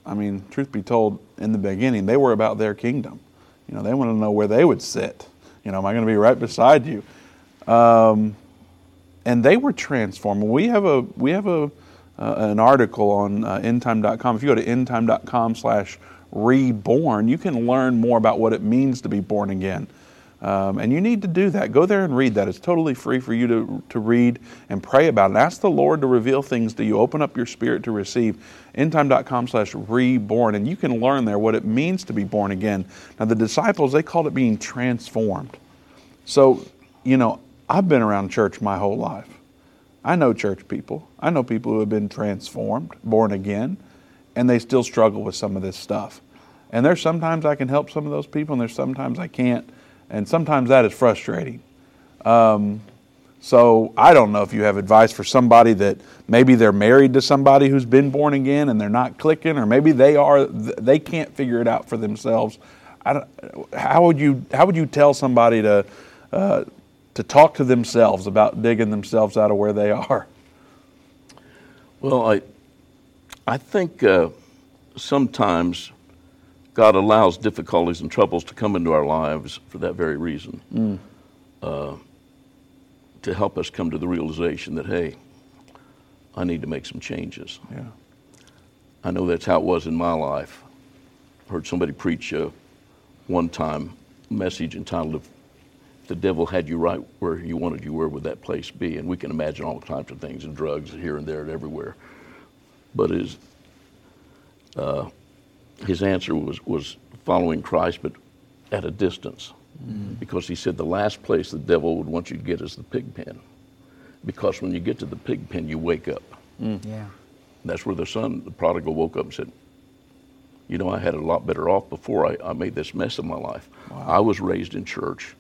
[SPEAKER 1] I mean, truth be told, in the beginning, they were about their kingdom. You know, they want to know where they would sit. You know, am I going to be right beside you? Um, and they were transformed. We have a we have a uh, an article on uh, endtime.com. If you go to endtime.com/slash reborn, you can learn more about what it means to be born again. Um, and you need to do that. Go there and read that. It's totally free for you to, to read and pray about it. Ask the Lord to reveal things to you. Open up your spirit to receive. Endtime.com slash reborn. And you can learn there what it means to be born again. Now, the disciples, they called it being transformed. So, you know, I've been around church my whole life. I know church people. I know people who have been transformed, born again, and they still struggle with some of this stuff. And there's sometimes I can help some of those people, and there's sometimes I can't and sometimes that is frustrating. Um, so I don't know if you have advice for somebody that maybe they're married to somebody who's been born again and they're not clicking, or maybe they are they can't figure it out for themselves. how would you how would you tell somebody to uh, to talk to themselves about digging themselves out of where they are?
[SPEAKER 3] Well, I I think uh, sometimes God allows difficulties and troubles to come into our lives for that very reason. Mm. Uh, to help us come to the realization that, hey, I need to make some changes. Yeah. I know that's how it was in my life. I heard somebody preach uh, one time message entitled, If the devil had you right where you wanted you, where would that place be? And we can imagine all types of things and drugs here and there and everywhere. But is uh, his answer was, was following Christ, but at a distance. Mm-hmm. Because he said the last place the devil would want you to get is the pig pen. Because when you get to the pig pen, you wake up.
[SPEAKER 4] Mm. Yeah.
[SPEAKER 3] That's where the son, the prodigal, woke up and said, You know, I had a lot better off before I, I made this mess of my life. Wow. I was raised in church.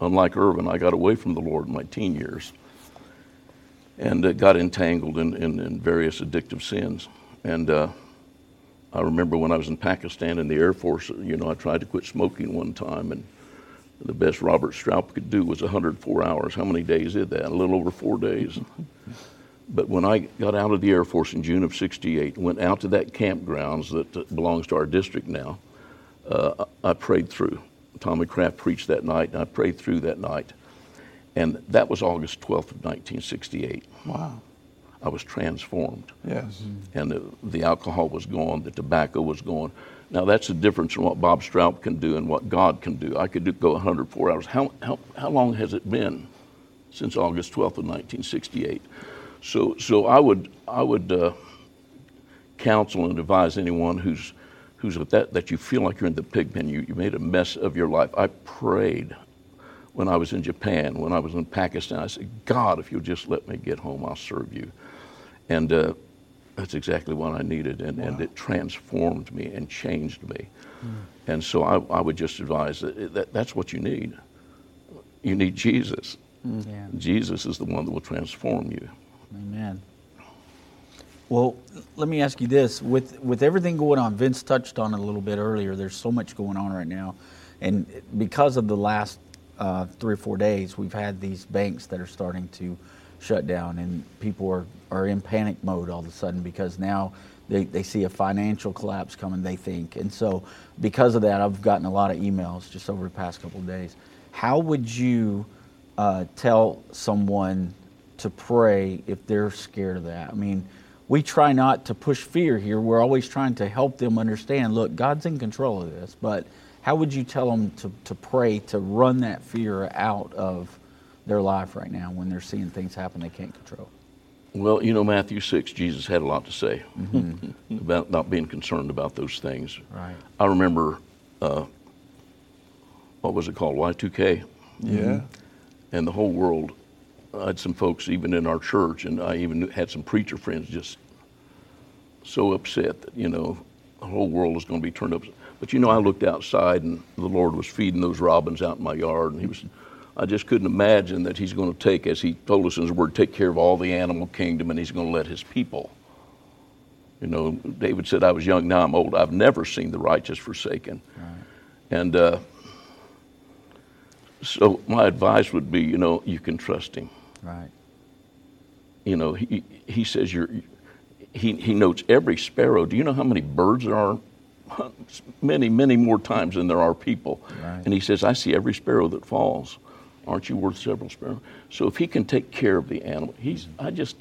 [SPEAKER 3] Unlike Irvin, I got away from the Lord in my teen years and uh, got entangled in, in, in, various addictive sins. And uh, I remember when I was in Pakistan in the Air Force, you know, I tried to quit smoking one time, and the best Robert Stroup could do was 104 hours. How many days did that? A little over four days. but when I got out of the Air Force in June of 68, went out to that campgrounds that belongs to our district now, uh, I prayed through. Tommy Kraft preached that night, and I prayed through that night. And that was August 12th of 1968.
[SPEAKER 1] Wow.
[SPEAKER 3] I was transformed.
[SPEAKER 1] Yes.
[SPEAKER 3] And the, the, alcohol was gone, the tobacco was gone. Now that's the difference in what Bob Stroup can do and what God can do. I could do, go 104 hours. How, how, how long has it been since August 12th of 1968? So, so I would, I would uh, counsel and advise anyone who's, who's at that, that you feel like you're in the pig pen, you, you made a mess of your life. I prayed when I was in Japan, when I was in Pakistan. I said, God, if you'll just let me get home, I'll serve you. And uh, That's exactly what I needed, and, and it transformed me and changed me. And so I, I would just advise that, that that's what you need. You need Jesus.
[SPEAKER 4] Yeah.
[SPEAKER 3] Jesus is the one that will transform you.
[SPEAKER 4] Amen. Well, let me ask you this: with with everything going on, Vince touched on it a little bit earlier. There's so much going on right now, and because of the last uh, three or four days, we've had these banks that are starting to shut down, and people are are in panic mode all of a sudden because now they, they see a financial collapse coming. They think, and so because of that, I've gotten a lot of emails just over the past couple of days. How would you uh, tell someone to pray if they're scared of that? I mean, we try not to push fear here. We're always trying to help them understand look, God's in control of this. But how would you tell them to, to pray to run that fear out of their life right now when they're seeing things happen they can't control?
[SPEAKER 3] Well, you know, Matthew 6, Jesus had a lot to say about not being concerned about those things.
[SPEAKER 4] Right.
[SPEAKER 3] I remember, uh, what was it called? Y2K.
[SPEAKER 1] Yeah.
[SPEAKER 3] And the whole world, I had some folks even in our church, and I even had some preacher friends just so upset that, you know, the whole world was going to be turned up. But, you know, I looked outside and the Lord was feeding those robins out in my yard, and He was. I just couldn't imagine that he's going to take, as he told us in his word, take care of all the animal kingdom and he's going to let his people. You know, David said, I was young, now I'm old. I've never seen the righteous forsaken. And uh, so my advice would be, you know, you can trust him.
[SPEAKER 4] Right.
[SPEAKER 3] You know, he, he says you're, he, he notes every sparrow. Do you know how many birds there are? Many, many more times than there are people.
[SPEAKER 4] Right.
[SPEAKER 3] And he says, I see every sparrow that falls. Aren't you worth several sparrows? So if he can take care of the animal, he's, I just,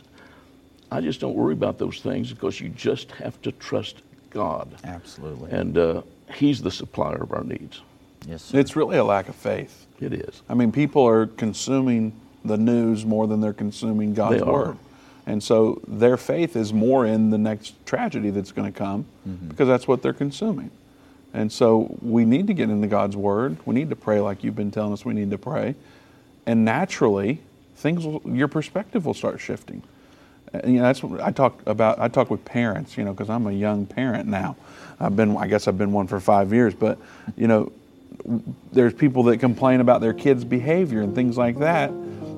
[SPEAKER 3] I just don't worry about those things because you just have to trust God.
[SPEAKER 4] Absolutely.
[SPEAKER 3] And uh, he's the supplier of our needs.
[SPEAKER 4] yes. Sir.
[SPEAKER 1] It's really a lack of faith.
[SPEAKER 3] It is.
[SPEAKER 1] I mean, people are consuming the news more than they're consuming God's
[SPEAKER 3] They
[SPEAKER 1] word. And so their faith is more in the next tragedy that's going to come because that's what they're consuming. And so we need to get into God's word. We need to pray like you've been telling us we need to pray. And naturally, things will, your perspective will start shifting. And, you know, that's what I talk about. I talk with parents, you know, because I'm a young parent now. I've been, I guess, I've been one for five years. But you know, there's people that complain about their kids' behavior and things like that,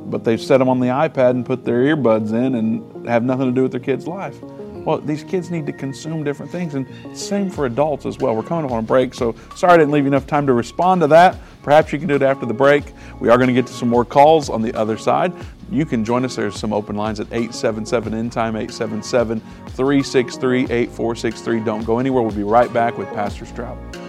[SPEAKER 1] but they've set them on the iPad and put their earbuds in and have nothing to do with their kid's life. Well, these kids need to consume different things, and same for adults as well. We're coming up on a break, so sorry I didn't leave you enough time to respond to that. Perhaps you can do it after the break. We are going to get to some more calls on the other side. You can join us. There's some open lines at 877 End Time, 877 363 8463. Don't go anywhere. We'll be right back with Pastor Stroup.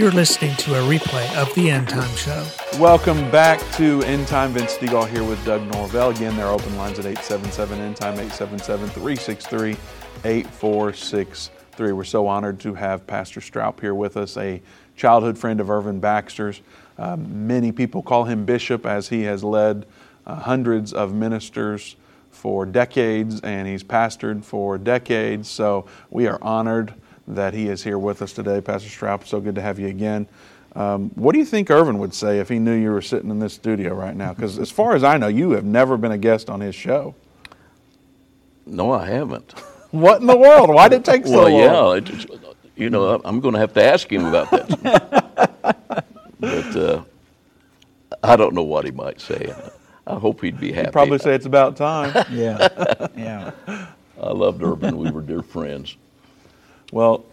[SPEAKER 2] You're listening to a replay of the End Time Show.
[SPEAKER 1] Welcome back to End Time. Vince Stegall here with Doug Norvell. Again, there are open lines at 877 End Time, 877 363 8463. We're so honored to have Pastor Stroup here with us, a childhood friend of Irvin Baxter's. Uh, many people call him bishop as he has led uh, hundreds of ministers for decades and he's pastored for decades. So we are honored that he is here with us today. Pastor Stroup, so good to have you again. Um, what do you think Irvin would say if he knew you were sitting in this studio right now? Because as far as I know, you have never been a guest on his show.
[SPEAKER 3] No, I haven't.
[SPEAKER 1] what in the world? Why did it take so
[SPEAKER 3] well,
[SPEAKER 1] long?
[SPEAKER 3] yeah, it, you know, I'm going to have to ask him about that. but uh, I don't know what he might say. I hope he'd be happy.
[SPEAKER 1] He'd probably say it's about time.
[SPEAKER 4] yeah, yeah.
[SPEAKER 3] I loved Irvin. We were dear friends.
[SPEAKER 1] Well,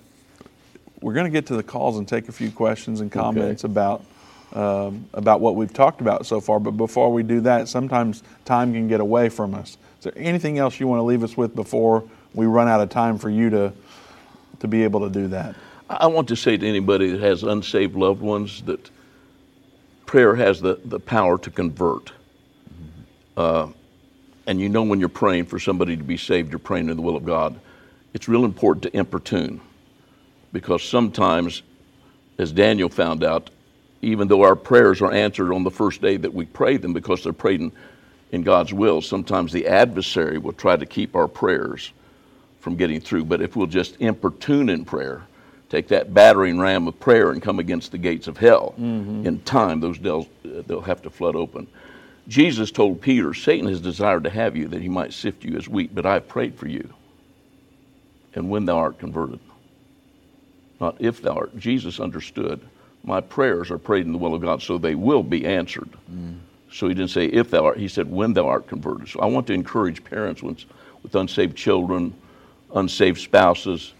[SPEAKER 1] we're going to get to the calls and take a few questions and comments okay. about um, about what we've talked about so far. But before we do that, sometimes time can get away from us. Is there anything else you want to leave us with before we run out of time for you to to be able to do that?
[SPEAKER 3] I want to say to anybody that has unsaved loved ones that prayer has the, the power to convert. Uh, and you know when you're praying for somebody to be saved, you're praying in the will of God. It's real important to importune because sometimes, as Daniel found out, even though our prayers are answered on the first day that we pray them because they're prayed in, in God's will, sometimes the adversary will try to keep our prayers from getting through. But if we'll just importune in prayer, take that battering ram of prayer and come against the gates of hell, mm-hmm. in time those they'll, they'll have to flood open. Jesus told Peter, Satan has desired to have you that he might sift you as wheat, but I've prayed for you. And when thou art converted, not if thou art. Jesus understood my prayers are prayed in the will of God, so they will be answered. Mm. So he didn't say if thou art, he said when thou art converted. So I want to encourage parents with, with unsaved children, unsaved spouses.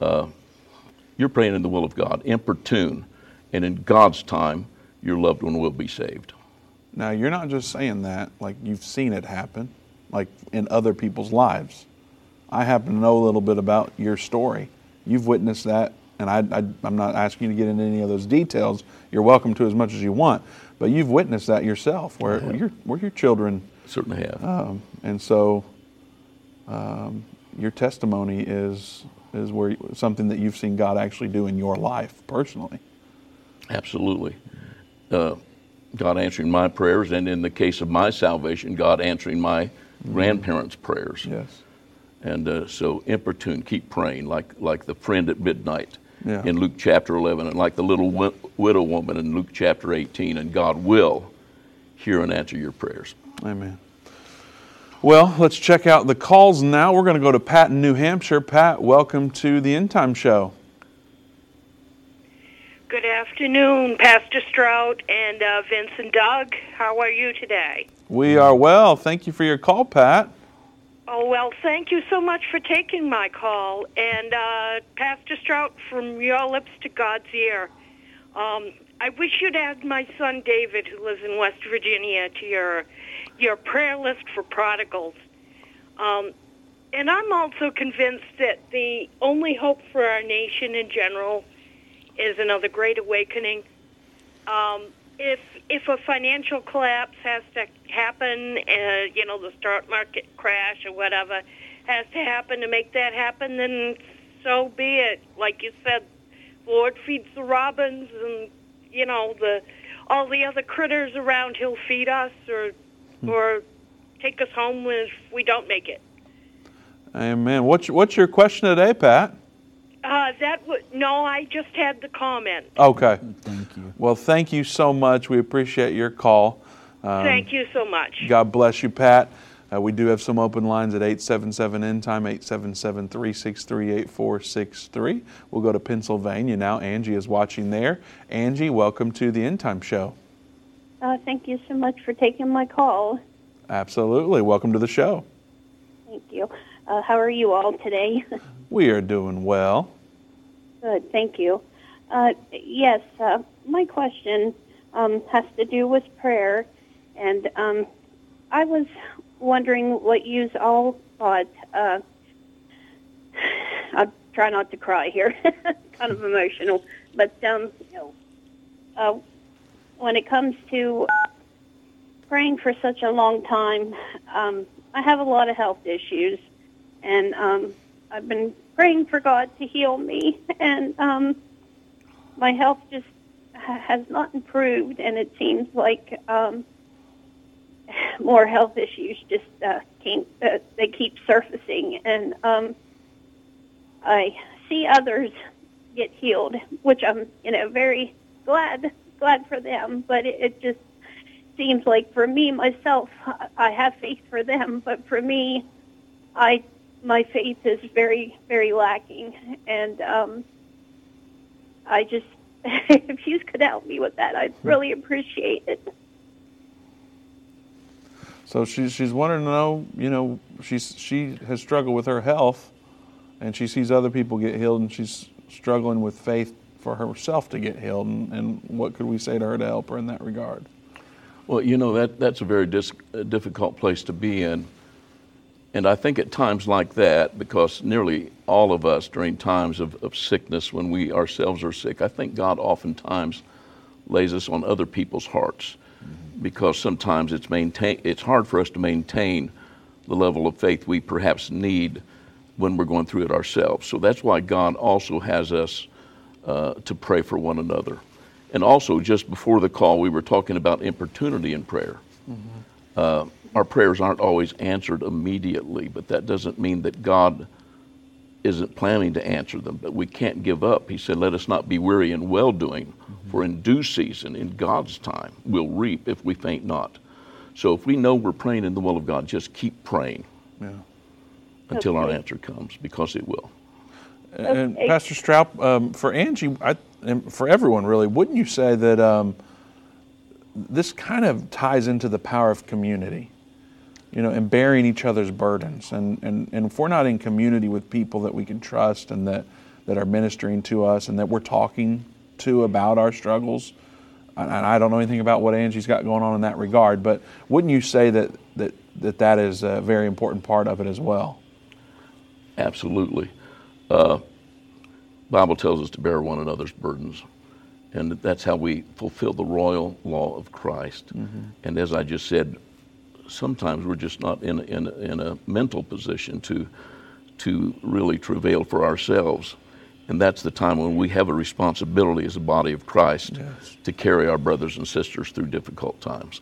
[SPEAKER 3] Uh, you're praying in the will of God, importune, and in God's time, your loved one will be saved.
[SPEAKER 1] Now, you're not just saying that, like you've seen it happen, like in other people's lives. I happen to know a little bit about your story. You've witnessed that and I, am not asking you to get into any of those details. You're welcome to as much as you want, but you've witnessed that yourself, where your where your children
[SPEAKER 3] certainly have,
[SPEAKER 1] um, and so um, your testimony is is where something that you've seen God actually do in your life personally.
[SPEAKER 3] Absolutely, uh, God answering my prayers, and in the case of my salvation, God answering my mm-hmm. grandparents' prayers.
[SPEAKER 1] Yes.
[SPEAKER 3] And uh, so importune, keep praying like like the friend at midnight yeah. in Luke chapter 11, and like the little wi- widow woman in Luke chapter 18, and God will hear and answer your prayers.
[SPEAKER 1] Amen. Well, let's check out the calls now. We're going to go to Pat in New Hampshire. Pat, welcome to the End Time Show.
[SPEAKER 7] Good afternoon, Pastor Stroup and uh, Vince and Doug. How are you today?
[SPEAKER 1] We are well. Thank you for your call, Pat.
[SPEAKER 7] Oh, well, thank you so much for taking my call. And uh, Pastor Stroup, from your lips to God's ear, um, I wish you'd add my son David, who lives in West Virginia, to your your prayer list for prodigals. Um, and I'm also convinced that the only hope for our nation in general is another great awakening. Um, if if a financial collapse has to happen, uh, you know, the stock market crash or whatever has to happen to make that happen, then so be it. Like you said, Lord feeds the robins and you know the all the other critters around. He'll feed us or hmm. or take us home if we don't make it.
[SPEAKER 1] Amen. What's what's your question today, Pat?
[SPEAKER 7] Uh, that w- no, I just had the comment.
[SPEAKER 1] Okay. Thank you. Well, thank you so much. We appreciate your call.
[SPEAKER 7] Um, thank you so much.
[SPEAKER 1] God bless you, Pat. Uh, we do have some open lines at 877 End Time, 877 363 8463. We'll go to Pennsylvania now. Angie is watching there. Angie, welcome to the End Time Show.
[SPEAKER 8] Uh, thank you so much for taking my call.
[SPEAKER 1] Absolutely. Welcome to the show.
[SPEAKER 8] Thank you. Uh, how are you all today?
[SPEAKER 1] We are doing well.
[SPEAKER 8] Good, thank you. Uh, yes, uh, my question um, has to do with prayer, and um, I was wondering what you all thought. Uh, I'll try not to cry here, kind of emotional, but um, you know, uh, when it comes to praying for such a long time, um, I have a lot of health issues, and um, I've been praying for God to heal me, and um, my health just ha- has not improved, and it seems like um, more health issues just uh, came, uh, they keep surfacing, and um, I see others get healed, which I'm you know very glad glad for them. But it, it just seems like for me myself, I have faith for them, but for me, I my faith is very very lacking, and um, I just if you could help me with that, I'd really appreciate it.
[SPEAKER 1] So she's she's wanting to know, you know, she's she has struggled with her health, and she sees other people get healed, and she's struggling with faith for herself to get healed. And, and what could we say to her to help her in that regard?
[SPEAKER 3] Well, you know that that's a very dis- difficult place to be in, and I think at times like that, because nearly all of us during times of, of sickness, when we ourselves are sick, I think God oftentimes lays us on other people's hearts, because sometimes it's maintain it's hard for us to maintain the level of faith we perhaps need when we're going through it ourselves. So that's why God also has us uh, to pray for one another. And also, just before the call, we were talking about importunity in prayer. Uh, our prayers aren't always answered immediately, but that doesn't mean that God isn't planning to answer them. But we can't give up. He said, Let us not be weary in well doing, for in due season, in God's time, we'll reap if we faint not. So if we know we're praying in the will of God, just keep praying
[SPEAKER 1] Yeah.
[SPEAKER 3] until our answer comes, because it will.
[SPEAKER 1] And Pastor Stroup, um, for Angie, I, and for everyone really, wouldn't you say that um, this kind of ties into the power of community? You know, and bearing each other's burdens. And, and, and if we're not in community with people that we can trust and that, that are ministering to us and that we're talking to about our struggles, and and I don't know anything about what Angie's got going on in that regard, but wouldn't you say that that, that, that is a very important part of it as well?
[SPEAKER 3] Absolutely. Uh, Bible tells us to bear one another's burdens, and that's how we fulfill the royal law of Christ. And as I just said, sometimes we're just not in a, in a, in a mental position to to really travail for ourselves, and that's the time when we have a responsibility as a body of Christ to carry our brothers and sisters through difficult times.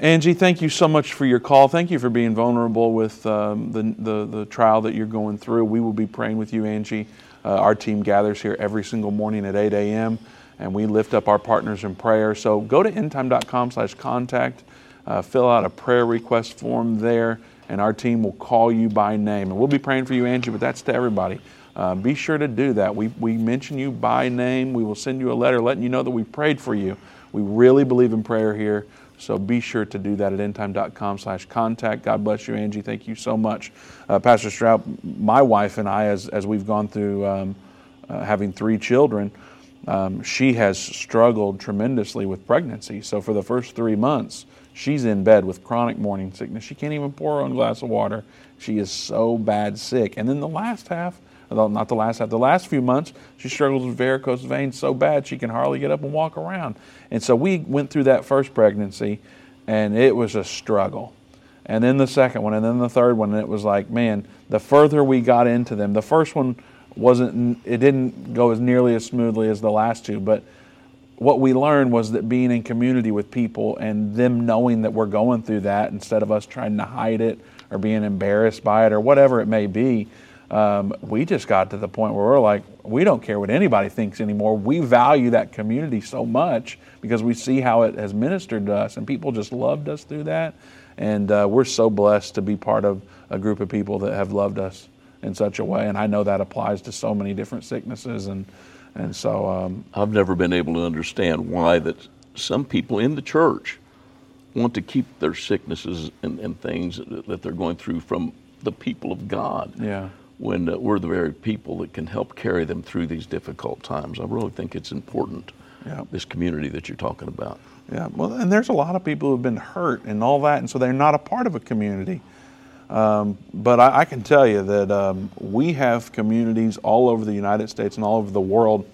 [SPEAKER 1] Angie, thank you so much for your call. Thank you for being vulnerable with um, the, the, the trial that you're going through. We will be praying with you, Angie. Uh, our team gathers here every single morning at 8 a.m. and we lift up our partners in prayer. So go to endtime.com slash contact, uh, fill out a prayer request form there, and our team will call you by name. And we'll be praying for you, Angie, but that's to everybody. Uh, be sure to do that. We, we mention you by name. We will send you a letter letting you know that we prayed for you. We really believe in prayer here. So be sure to do that at endtime.com slash contact. God bless you, Angie. Thank you so much. Uh, Pastor Stroup, my wife and I, as, as we've gone through um, uh, having three children, um, she has struggled tremendously with pregnancy. So for the first three months, she's in bed with chronic morning sickness. She can't even pour her own glass of water. She is so bad sick. And then the last half, not the last half, the last few months, she struggles with varicose veins so bad she can hardly get up and walk around. And so we went through that first pregnancy, and it was a struggle. And then the second one, and then the third one, and it was like, man, the further we got into them, the first one wasn't, it didn't go as nearly as smoothly as the last two, but what we learned was that being in community with people and them knowing that we're going through that instead of us trying to hide it or being embarrassed by it or whatever it may be, um, we just got to the point where we're like, we don't care what anybody thinks anymore. We value that community so much because we see how it has ministered to us, and people just loved us through that. And uh, we're so blessed to be part of a group of people that have loved us in such a way. And I know that applies to so many different sicknesses and and so um,
[SPEAKER 3] I've never been able to understand why that some people in the church want to keep their sicknesses and, and things that they're going through from the people of God.
[SPEAKER 1] Yeah.
[SPEAKER 3] When uh, we're the very people that can help carry them through these difficult times. I really think it's important,
[SPEAKER 1] Yeah.
[SPEAKER 3] this community that you're talking about.
[SPEAKER 1] Yeah, well, and there's a lot of people who've been hurt and all that, and so they're not a part of a community. Um, but I, I can tell you that um, we have communities all over the United States and all over the world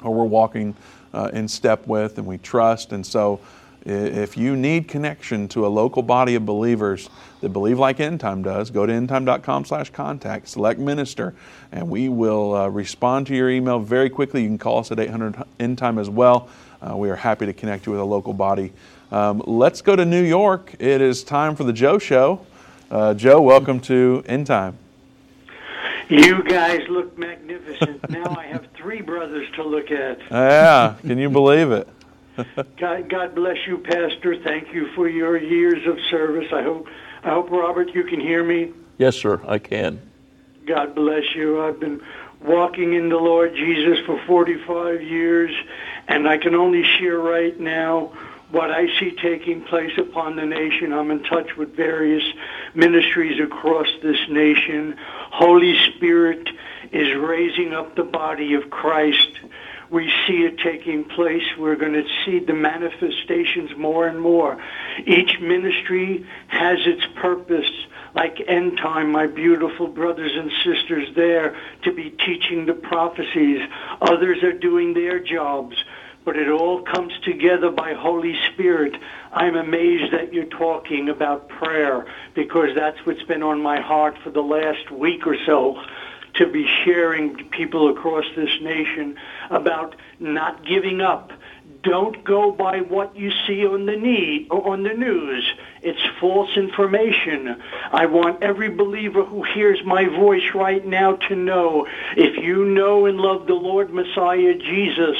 [SPEAKER 1] who we're walking uh, in step with and we trust. And so If you need connection to a local body of believers that believe like End Time does, go to endtime.com slash contact, select minister, and we will uh, respond to your email very quickly. You can call us at 800 End Time as well. Uh, we are happy to connect you with a local body. Um, let's go to New York. It is time for the Joe Show. Uh, Joe, welcome to End Time.
[SPEAKER 9] You guys look magnificent. now I have three brothers to look at.
[SPEAKER 1] Yeah, can you believe it?
[SPEAKER 9] God, God bless you, Pastor. Thank you for your years of service. I hope, I hope, Robert, you can hear me.
[SPEAKER 3] Yes, sir, I can.
[SPEAKER 9] God bless you. I've been walking in the Lord Jesus for 45 years, and I can only share right now what I see taking place upon the nation. I'm in touch with various ministries across this nation. Holy Spirit is raising up the body of Christ. We see it taking place. We're going to see the manifestations more and more. Each ministry has its purpose like end time, my beautiful brothers and sisters there to be teaching the prophecies. Others are doing their jobs but it all comes together by Holy Spirit. I'm amazed that you're talking about prayer because that's what's been on my heart for the last week or so to be sharing people across this nation about not giving up. Don't go by what you see on the on the news. It's false information. I want every believer who hears my voice right now to know if you know and love the Lord Messiah Jesus,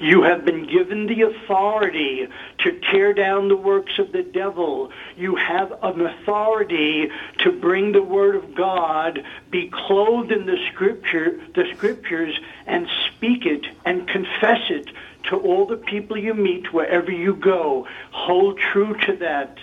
[SPEAKER 9] you have been given the authority to tear down the works of the devil. You have an authority to bring the word of God, be clothed in the scripture, the scriptures and speak it and confess it to all the people you meet wherever you go. Hold true to that.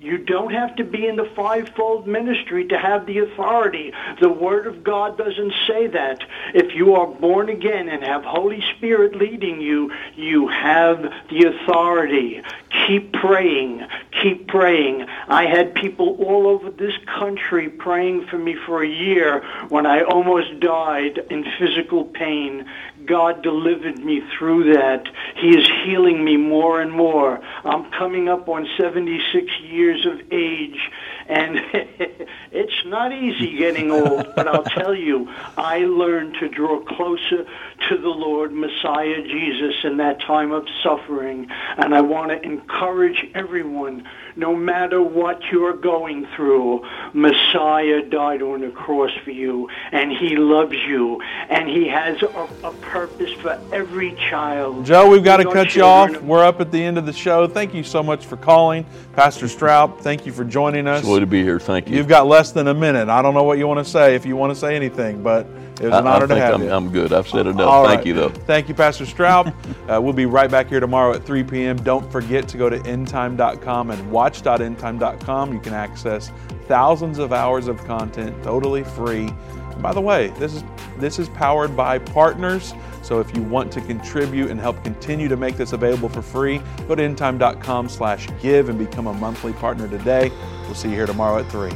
[SPEAKER 9] You don't have to be in the fivefold ministry to have the authority. The Word of God doesn't say that. If you are born again and have Holy Spirit leading you, you have the authority. Keep praying. Keep praying. I had people all over this country praying for me for a year when I almost died in physical pain. God delivered me through that. He is healing me more and more. I'm coming up on 76 years of age, and it's not easy getting old, but I'll tell you, I learned to draw closer to the Lord Messiah Jesus in that time of suffering. And I want to encourage everyone, no matter what you're going through, Messiah died on the cross for you, and he loves you, and he has a, a purpose for every child.
[SPEAKER 1] Joe, we've got to cut you
[SPEAKER 9] children-
[SPEAKER 1] off. We're up at the end of the show. Thank you so much for calling. Pastor Stroup, thank you for joining us.
[SPEAKER 3] It's Joy to be here. Thank you.
[SPEAKER 1] You've got less than a minute. I don't know what you want to say if you want to say anything, but it was an
[SPEAKER 3] I, I
[SPEAKER 1] honor to
[SPEAKER 3] think
[SPEAKER 1] have
[SPEAKER 3] I'm,
[SPEAKER 1] you.
[SPEAKER 3] I'm good. I've said enough.
[SPEAKER 1] All
[SPEAKER 3] Thank
[SPEAKER 1] right.
[SPEAKER 3] you, though.
[SPEAKER 1] Thank you, Pastor Stroup. uh, we'll be right back here tomorrow at 3 p.m. Don't forget to go to endtime.com and watch.endtime.com. You can access thousands of hours of content totally free. And by the way, this is this is powered by partners. So if you want to contribute and help continue to make this available for free, go to endtime.com slash give and become a monthly partner today. We'll see you here tomorrow at 3.